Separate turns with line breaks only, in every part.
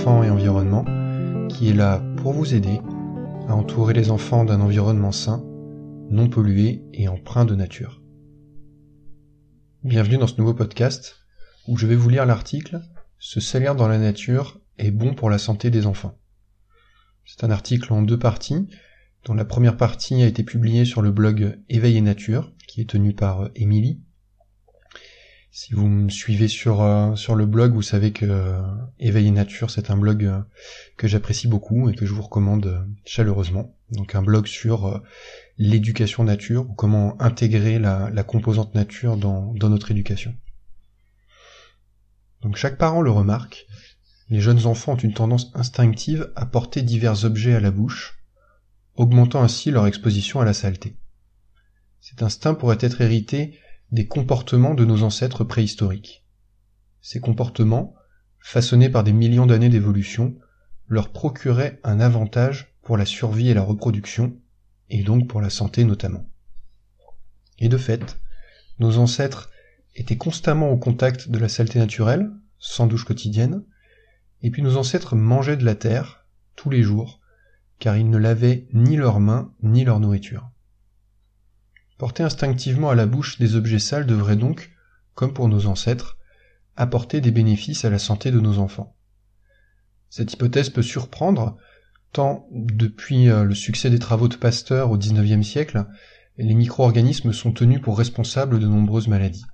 et environnement, qui est là pour vous aider à entourer les enfants d'un environnement sain, non pollué et empreint de nature. Bienvenue dans ce nouveau podcast où je vais vous lire l'article Se salir dans la nature est bon pour la santé des enfants. C'est un article en deux parties, dont la première partie a été publiée sur le blog Éveil et Nature, qui est tenu par Émilie, si vous me suivez sur euh, sur le blog, vous savez que euh, Éveil Nature, c'est un blog euh, que j'apprécie beaucoup et que je vous recommande chaleureusement. Donc un blog sur l'éducation nature ou comment intégrer la, la composante nature dans, dans notre éducation. Donc chaque parent le remarque, les jeunes enfants ont une tendance instinctive à porter divers objets à la bouche, augmentant ainsi leur exposition à la saleté. Cet instinct pourrait être hérité des comportements de nos ancêtres préhistoriques. Ces comportements, façonnés par des millions d'années d'évolution, leur procuraient un avantage pour la survie et la reproduction, et donc pour la santé notamment. Et de fait, nos ancêtres étaient constamment au contact de la saleté naturelle, sans douche quotidienne, et puis nos ancêtres mangeaient de la terre, tous les jours, car ils ne lavaient ni leurs mains ni leur nourriture. Porter instinctivement à la bouche des objets sales devrait donc, comme pour nos ancêtres, apporter des bénéfices à la santé de nos enfants. Cette hypothèse peut surprendre, tant depuis euh, le succès des travaux de Pasteur au XIXe siècle, les micro-organismes sont tenus pour responsables de nombreuses maladies.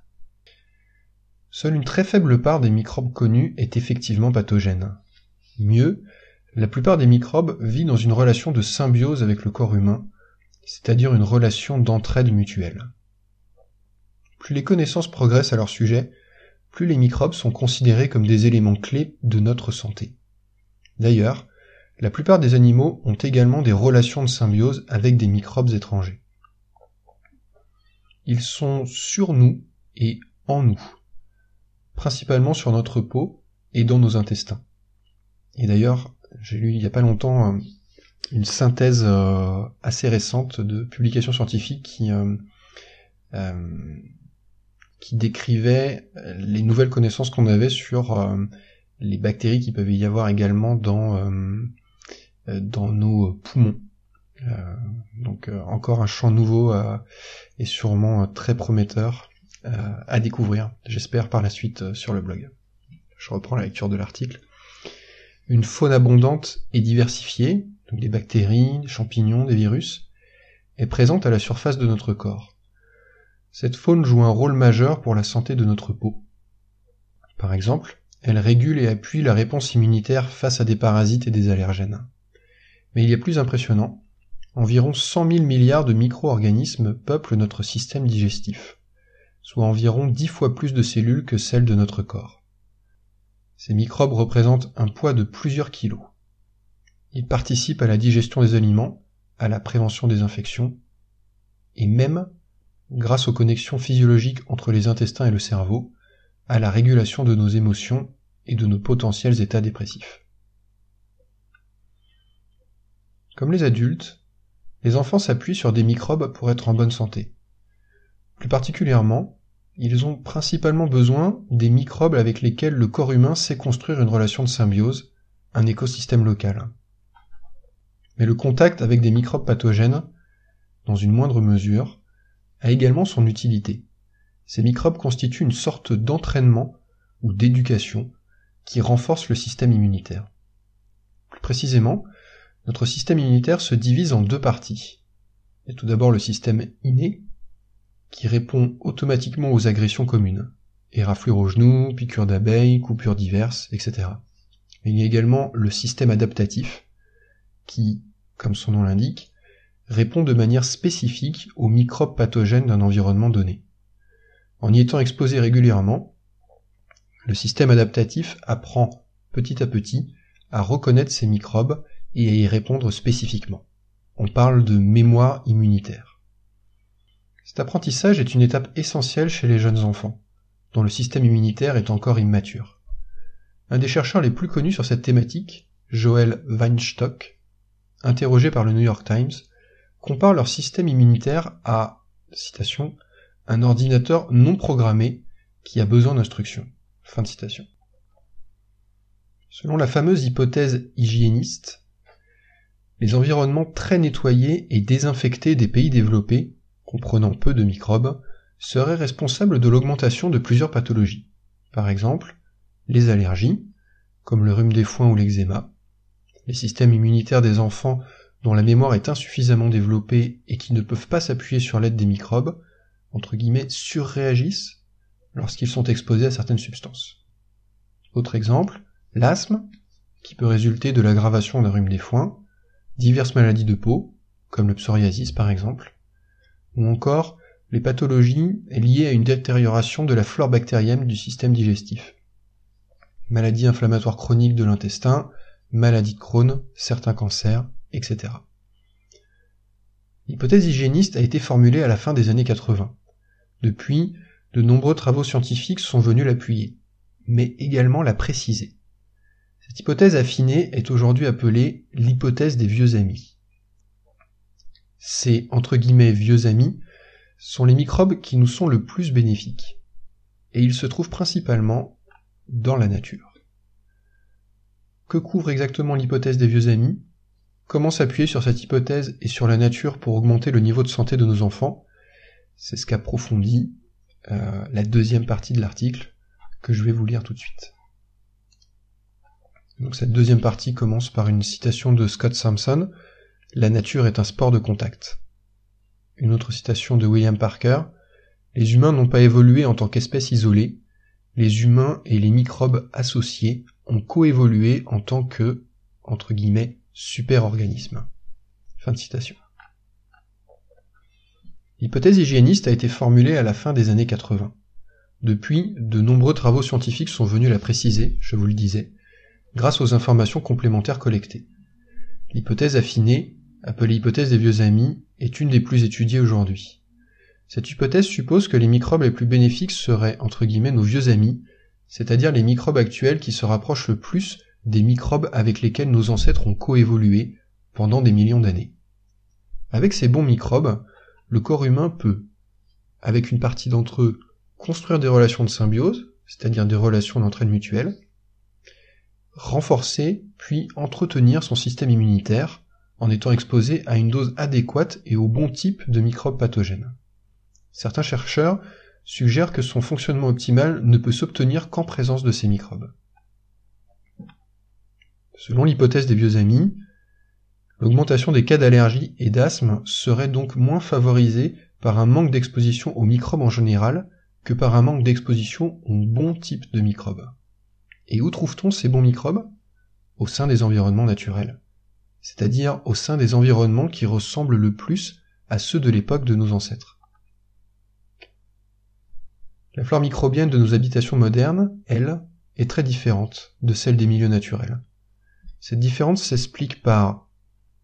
Seule une très faible part des microbes connus est effectivement pathogène. Mieux, la plupart des microbes vivent dans une relation de symbiose avec le corps humain, c'est-à-dire une relation d'entraide mutuelle. Plus les connaissances progressent à leur sujet, plus les microbes sont considérés comme des éléments clés de notre santé. D'ailleurs, la plupart des animaux ont également des relations de symbiose avec des microbes étrangers. Ils sont sur nous et en nous, principalement sur notre peau et dans nos intestins. Et d'ailleurs, j'ai lu il n'y a pas longtemps euh, une synthèse euh, assez récente de publications scientifiques qui euh, euh, qui décrivait les nouvelles connaissances qu'on avait sur les bactéries qui peuvent y avoir également dans dans nos poumons. donc encore un champ nouveau et sûrement très prometteur à découvrir, j'espère par la suite sur le blog. Je reprends la lecture de l'article. Une faune abondante et diversifiée, donc des bactéries, des champignons, des virus, est présente à la surface de notre corps. Cette faune joue un rôle majeur pour la santé de notre peau. Par exemple, elle régule et appuie la réponse immunitaire face à des parasites et des allergènes. Mais il y a plus impressionnant, environ 100 000 milliards de micro-organismes peuplent notre système digestif, soit environ 10 fois plus de cellules que celles de notre corps. Ces microbes représentent un poids de plusieurs kilos. Il participe à la digestion des aliments, à la prévention des infections, et même, grâce aux connexions physiologiques entre les intestins et le cerveau, à la régulation de nos émotions et de nos potentiels états dépressifs. Comme les adultes, les enfants s'appuient sur des microbes pour être en bonne santé. Plus particulièrement, ils ont principalement besoin des microbes avec lesquels le corps humain sait construire une relation de symbiose, un écosystème local. Mais le contact avec des microbes pathogènes, dans une moindre mesure, a également son utilité. Ces microbes constituent une sorte d'entraînement ou d'éducation qui renforce le système immunitaire. Plus précisément, notre système immunitaire se divise en deux parties. Il y a tout d'abord le système inné, qui répond automatiquement aux agressions communes, éraflure aux genoux, piqûres d'abeilles, coupures diverses, etc. il y a également le système adaptatif, qui, comme son nom l'indique, répond de manière spécifique aux microbes pathogènes d'un environnement donné. En y étant exposé régulièrement, le système adaptatif apprend petit à petit à reconnaître ces microbes et à y répondre spécifiquement. On parle de mémoire immunitaire. Cet apprentissage est une étape essentielle chez les jeunes enfants, dont le système immunitaire est encore immature. Un des chercheurs les plus connus sur cette thématique, Joel Weinstock, interrogés par le New York Times, comparent leur système immunitaire à, citation, un ordinateur non programmé qui a besoin d'instructions. Fin citation. Selon la fameuse hypothèse hygiéniste, les environnements très nettoyés et désinfectés des pays développés, comprenant peu de microbes, seraient responsables de l'augmentation de plusieurs pathologies. Par exemple, les allergies, comme le rhume des foins ou l'eczéma, les systèmes immunitaires des enfants dont la mémoire est insuffisamment développée et qui ne peuvent pas s'appuyer sur l'aide des microbes, entre guillemets, surréagissent lorsqu'ils sont exposés à certaines substances. Autre exemple, l'asthme, qui peut résulter de l'aggravation d'un rhume des foins, diverses maladies de peau, comme le psoriasis par exemple, ou encore les pathologies liées à une détérioration de la flore bactérienne du système digestif. Maladies inflammatoires chroniques de l'intestin, maladies de Crohn, certains cancers, etc. L'hypothèse hygiéniste a été formulée à la fin des années 80. Depuis, de nombreux travaux scientifiques sont venus l'appuyer, mais également la préciser. Cette hypothèse affinée est aujourd'hui appelée l'hypothèse des vieux amis. Ces entre guillemets vieux amis sont les microbes qui nous sont le plus bénéfiques, et ils se trouvent principalement dans la nature. Que couvre exactement l'hypothèse des vieux amis? Comment s'appuyer sur cette hypothèse et sur la nature pour augmenter le niveau de santé de nos enfants? C'est ce qu'approfondit euh, la deuxième partie de l'article que je vais vous lire tout de suite. Donc cette deuxième partie commence par une citation de Scott Sampson La nature est un sport de contact. Une autre citation de William Parker Les humains n'ont pas évolué en tant qu'espèce isolée, les humains et les microbes associés ont coévolué en tant que, entre guillemets, super-organisme. Fin de citation. L'hypothèse hygiéniste a été formulée à la fin des années 80. Depuis, de nombreux travaux scientifiques sont venus la préciser, je vous le disais, grâce aux informations complémentaires collectées. L'hypothèse affinée, appelée hypothèse des vieux amis, est une des plus étudiées aujourd'hui. Cette hypothèse suppose que les microbes les plus bénéfiques seraient, entre guillemets, nos vieux amis, c'est-à-dire les microbes actuels qui se rapprochent le plus des microbes avec lesquels nos ancêtres ont coévolué pendant des millions d'années. Avec ces bons microbes, le corps humain peut, avec une partie d'entre eux, construire des relations de symbiose, c'est-à-dire des relations d'entraide mutuelle, renforcer puis entretenir son système immunitaire en étant exposé à une dose adéquate et au bon type de microbes pathogènes. Certains chercheurs suggèrent que son fonctionnement optimal ne peut s'obtenir qu'en présence de ces microbes. Selon l'hypothèse des vieux amis, l'augmentation des cas d'allergie et d'asthme serait donc moins favorisée par un manque d'exposition aux microbes en général que par un manque d'exposition aux bons types de microbes. Et où trouve-t-on ces bons microbes? Au sein des environnements naturels, c'est-à-dire au sein des environnements qui ressemblent le plus à ceux de l'époque de nos ancêtres. La flore microbienne de nos habitations modernes, elle, est très différente de celle des milieux naturels. Cette différence s'explique par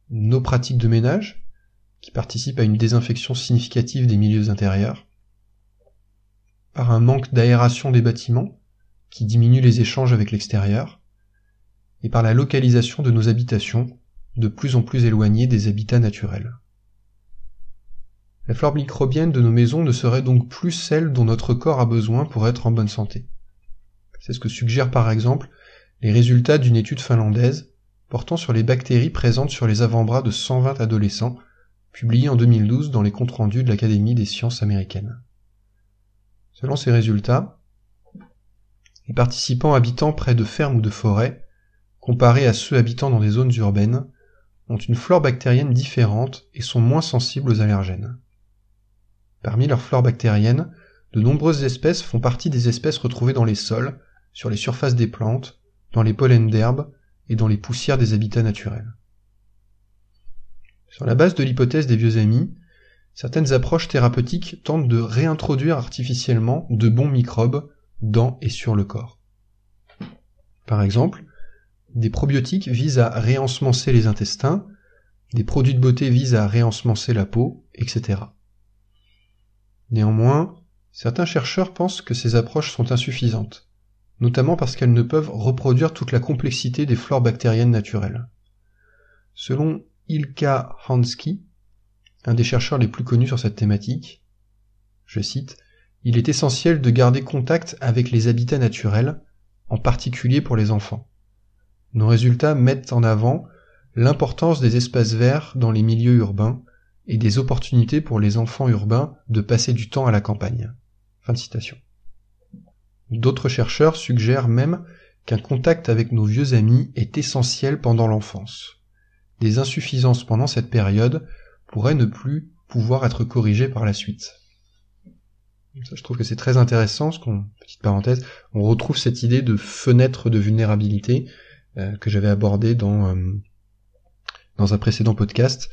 nos pratiques de ménage, qui participent à une désinfection significative des milieux intérieurs, par un manque d'aération des bâtiments, qui diminue les échanges avec l'extérieur, et par la localisation de nos habitations, de plus en plus éloignées des habitats naturels. La flore microbienne de nos maisons ne serait donc plus celle dont notre corps a besoin pour être en bonne santé. C'est ce que suggèrent par exemple les résultats d'une étude finlandaise portant sur les bactéries présentes sur les avant-bras de 120 adolescents, publié en 2012 dans les comptes rendus de l'Académie des sciences américaines. Selon ces résultats, les participants habitant près de fermes ou de forêts, comparés à ceux habitant dans des zones urbaines, ont une flore bactérienne différente et sont moins sensibles aux allergènes. Parmi leur flore bactérienne, de nombreuses espèces font partie des espèces retrouvées dans les sols, sur les surfaces des plantes, dans les pollens d'herbes et dans les poussières des habitats naturels. Sur la base de l'hypothèse des vieux amis, certaines approches thérapeutiques tentent de réintroduire artificiellement de bons microbes dans et sur le corps. Par exemple, des probiotiques visent à réensemencer les intestins, des produits de beauté visent à réensemencer la peau, etc. Néanmoins, certains chercheurs pensent que ces approches sont insuffisantes notamment parce qu'elles ne peuvent reproduire toute la complexité des flores bactériennes naturelles. Selon Ilka Hansky, un des chercheurs les plus connus sur cette thématique, je cite, Il est essentiel de garder contact avec les habitats naturels, en particulier pour les enfants. nos résultats mettent en avant l'importance des espaces verts dans les milieux urbains et des opportunités pour les enfants urbains de passer du temps à la campagne. Fin de citation. D'autres chercheurs suggèrent même qu'un contact avec nos vieux amis est essentiel pendant l'enfance. Des insuffisances pendant cette période pourraient ne plus pouvoir être corrigées par la suite. Je trouve que c'est très intéressant, qu'on, petite parenthèse, on retrouve cette idée de fenêtre de vulnérabilité euh, que j'avais abordée dans euh, dans un précédent podcast,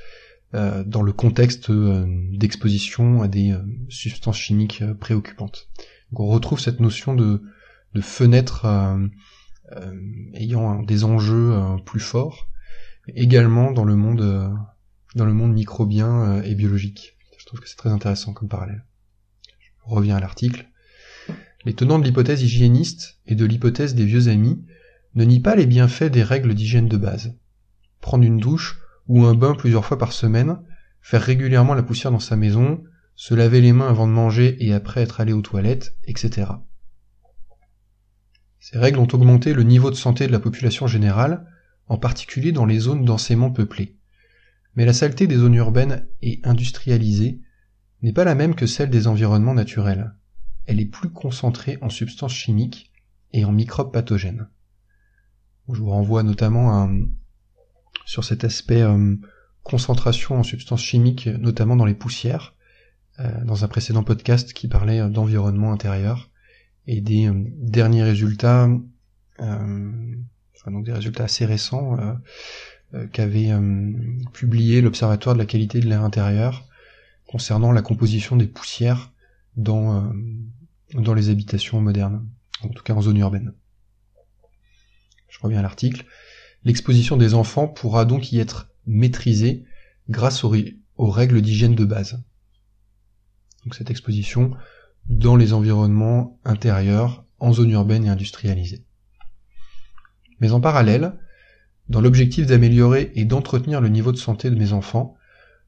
dans le contexte d'exposition à des substances chimiques préoccupantes. On retrouve cette notion de, de fenêtre ayant des enjeux plus forts, également dans le monde dans le monde microbien et biologique. Je trouve que c'est très intéressant comme parallèle revient à l'article, les tenants de l'hypothèse hygiéniste et de l'hypothèse des vieux amis ne nient pas les bienfaits des règles d'hygiène de base. Prendre une douche ou un bain plusieurs fois par semaine, faire régulièrement la poussière dans sa maison, se laver les mains avant de manger et après être allé aux toilettes, etc. Ces règles ont augmenté le niveau de santé de la population générale, en particulier dans les zones densément peuplées. Mais la saleté des zones urbaines et industrialisées n'est pas la même que celle des environnements naturels. Elle est plus concentrée en substances chimiques et en microbes pathogènes. Je vous renvoie notamment sur cet aspect euh, concentration en substances chimiques, notamment dans les poussières, euh, dans un précédent podcast qui parlait d'environnement intérieur et des euh, derniers résultats, enfin donc des résultats assez récents qu'avait publié l'Observatoire de la qualité de l'air intérieur concernant la composition des poussières dans, euh, dans les habitations modernes, en tout cas en zone urbaine. Je reviens à l'article. L'exposition des enfants pourra donc y être maîtrisée grâce aux, règles d'hygiène de base. Donc cette exposition dans les environnements intérieurs, en zone urbaine et industrialisée. Mais en parallèle, dans l'objectif d'améliorer et d'entretenir le niveau de santé de mes enfants,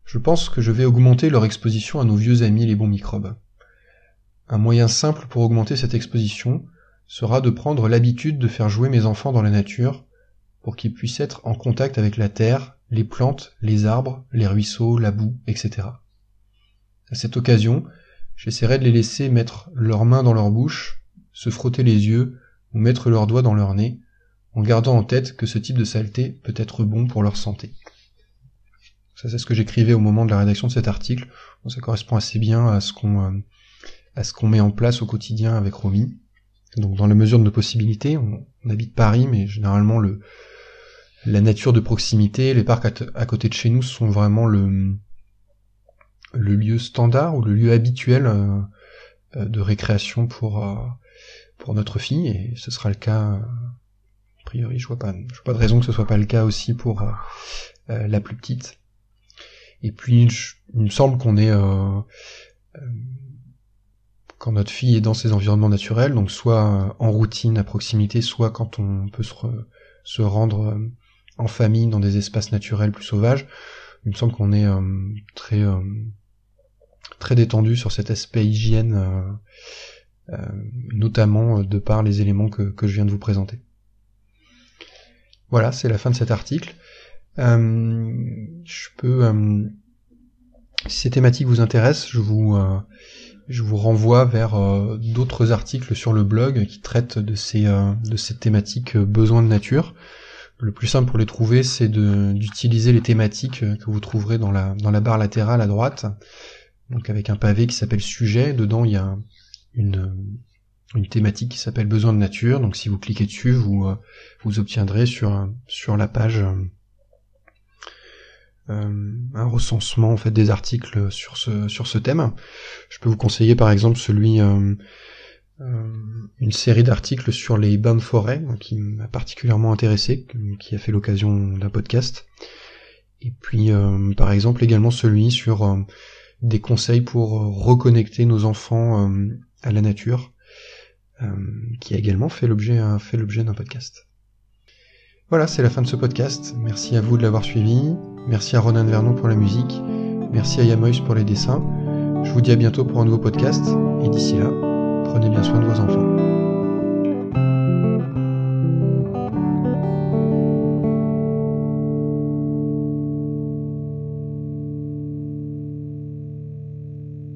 je pense que je vais augmenter leur exposition à nos vieux amis les bons microbes. Un moyen simple pour augmenter cette exposition sera de prendre l'habitude de faire jouer mes enfants dans la nature pour qu'ils puissent être en contact avec la terre, les plantes, les arbres, les ruisseaux, la boue, etc. À cette occasion, j'essaierai de les laisser mettre leurs mains dans leur bouche, se frotter les yeux ou mettre leurs doigts dans leur nez, en gardant en tête que ce type de saleté peut être bon pour leur santé. Ça, c'est ce que j'écrivais au moment de la rédaction de cet article. ça correspond assez bien à ce qu'on euh, à ce qu'on met en place au quotidien avec Romy. Donc, dans la mesure de nos possibilités, on, habite Paris, mais généralement le la nature de proximité, les parcs à, côté de chez nous sont vraiment le lieu standard ou le lieu habituel euh, euh, de récréation pour pour notre fille et ce sera le cas a priori je vois pas je vois pas de raison que ce soit pas le cas aussi pour la plus petite. Et puis, il me semble qu'on est euh, euh, quand notre fille est dans ses environnements naturels, donc soit en routine à proximité, soit quand on peut se, se rendre euh, en famille dans des espaces naturels plus sauvages, il me semble qu'on est très très détendu sur cet aspect hygiène, notamment de par les éléments que, que, je viens de vous présenter. Voilà, c'est la fin de cet article. Euh, je peux, euh, si ces thématiques vous intéressent, je vous, euh, je vous renvoie vers d'autres articles sur le blog qui traitent de ces, de cette thématique besoin de nature. Le plus simple pour les trouver, c'est d'utiliser les thématiques que vous trouverez dans la, dans la barre latérale à droite, donc avec un pavé qui s'appelle sujet. Dedans, il y a une, une thématique qui s'appelle besoin de nature. Donc si vous cliquez dessus, vous, vous obtiendrez sur, sur la page euh, un recensement en fait des articles sur ce sur ce thème. Je peux vous conseiller par exemple celui euh, euh, une série d'articles sur les bains de forêt qui m'a particulièrement intéressé, qui a fait l'occasion d'un podcast. Et puis par exemple également celui sur des conseils pour reconnecter nos enfants à la nature, qui a également fait l'objet fait l'objet d'un podcast. Voilà, c'est la fin de ce podcast. Merci à vous de l'avoir suivi. Merci à Ronan Vernon pour la musique. Merci à Yamois pour les dessins. Je vous dis à bientôt pour un nouveau podcast. Et d'ici là, prenez bien soin de vos enfants.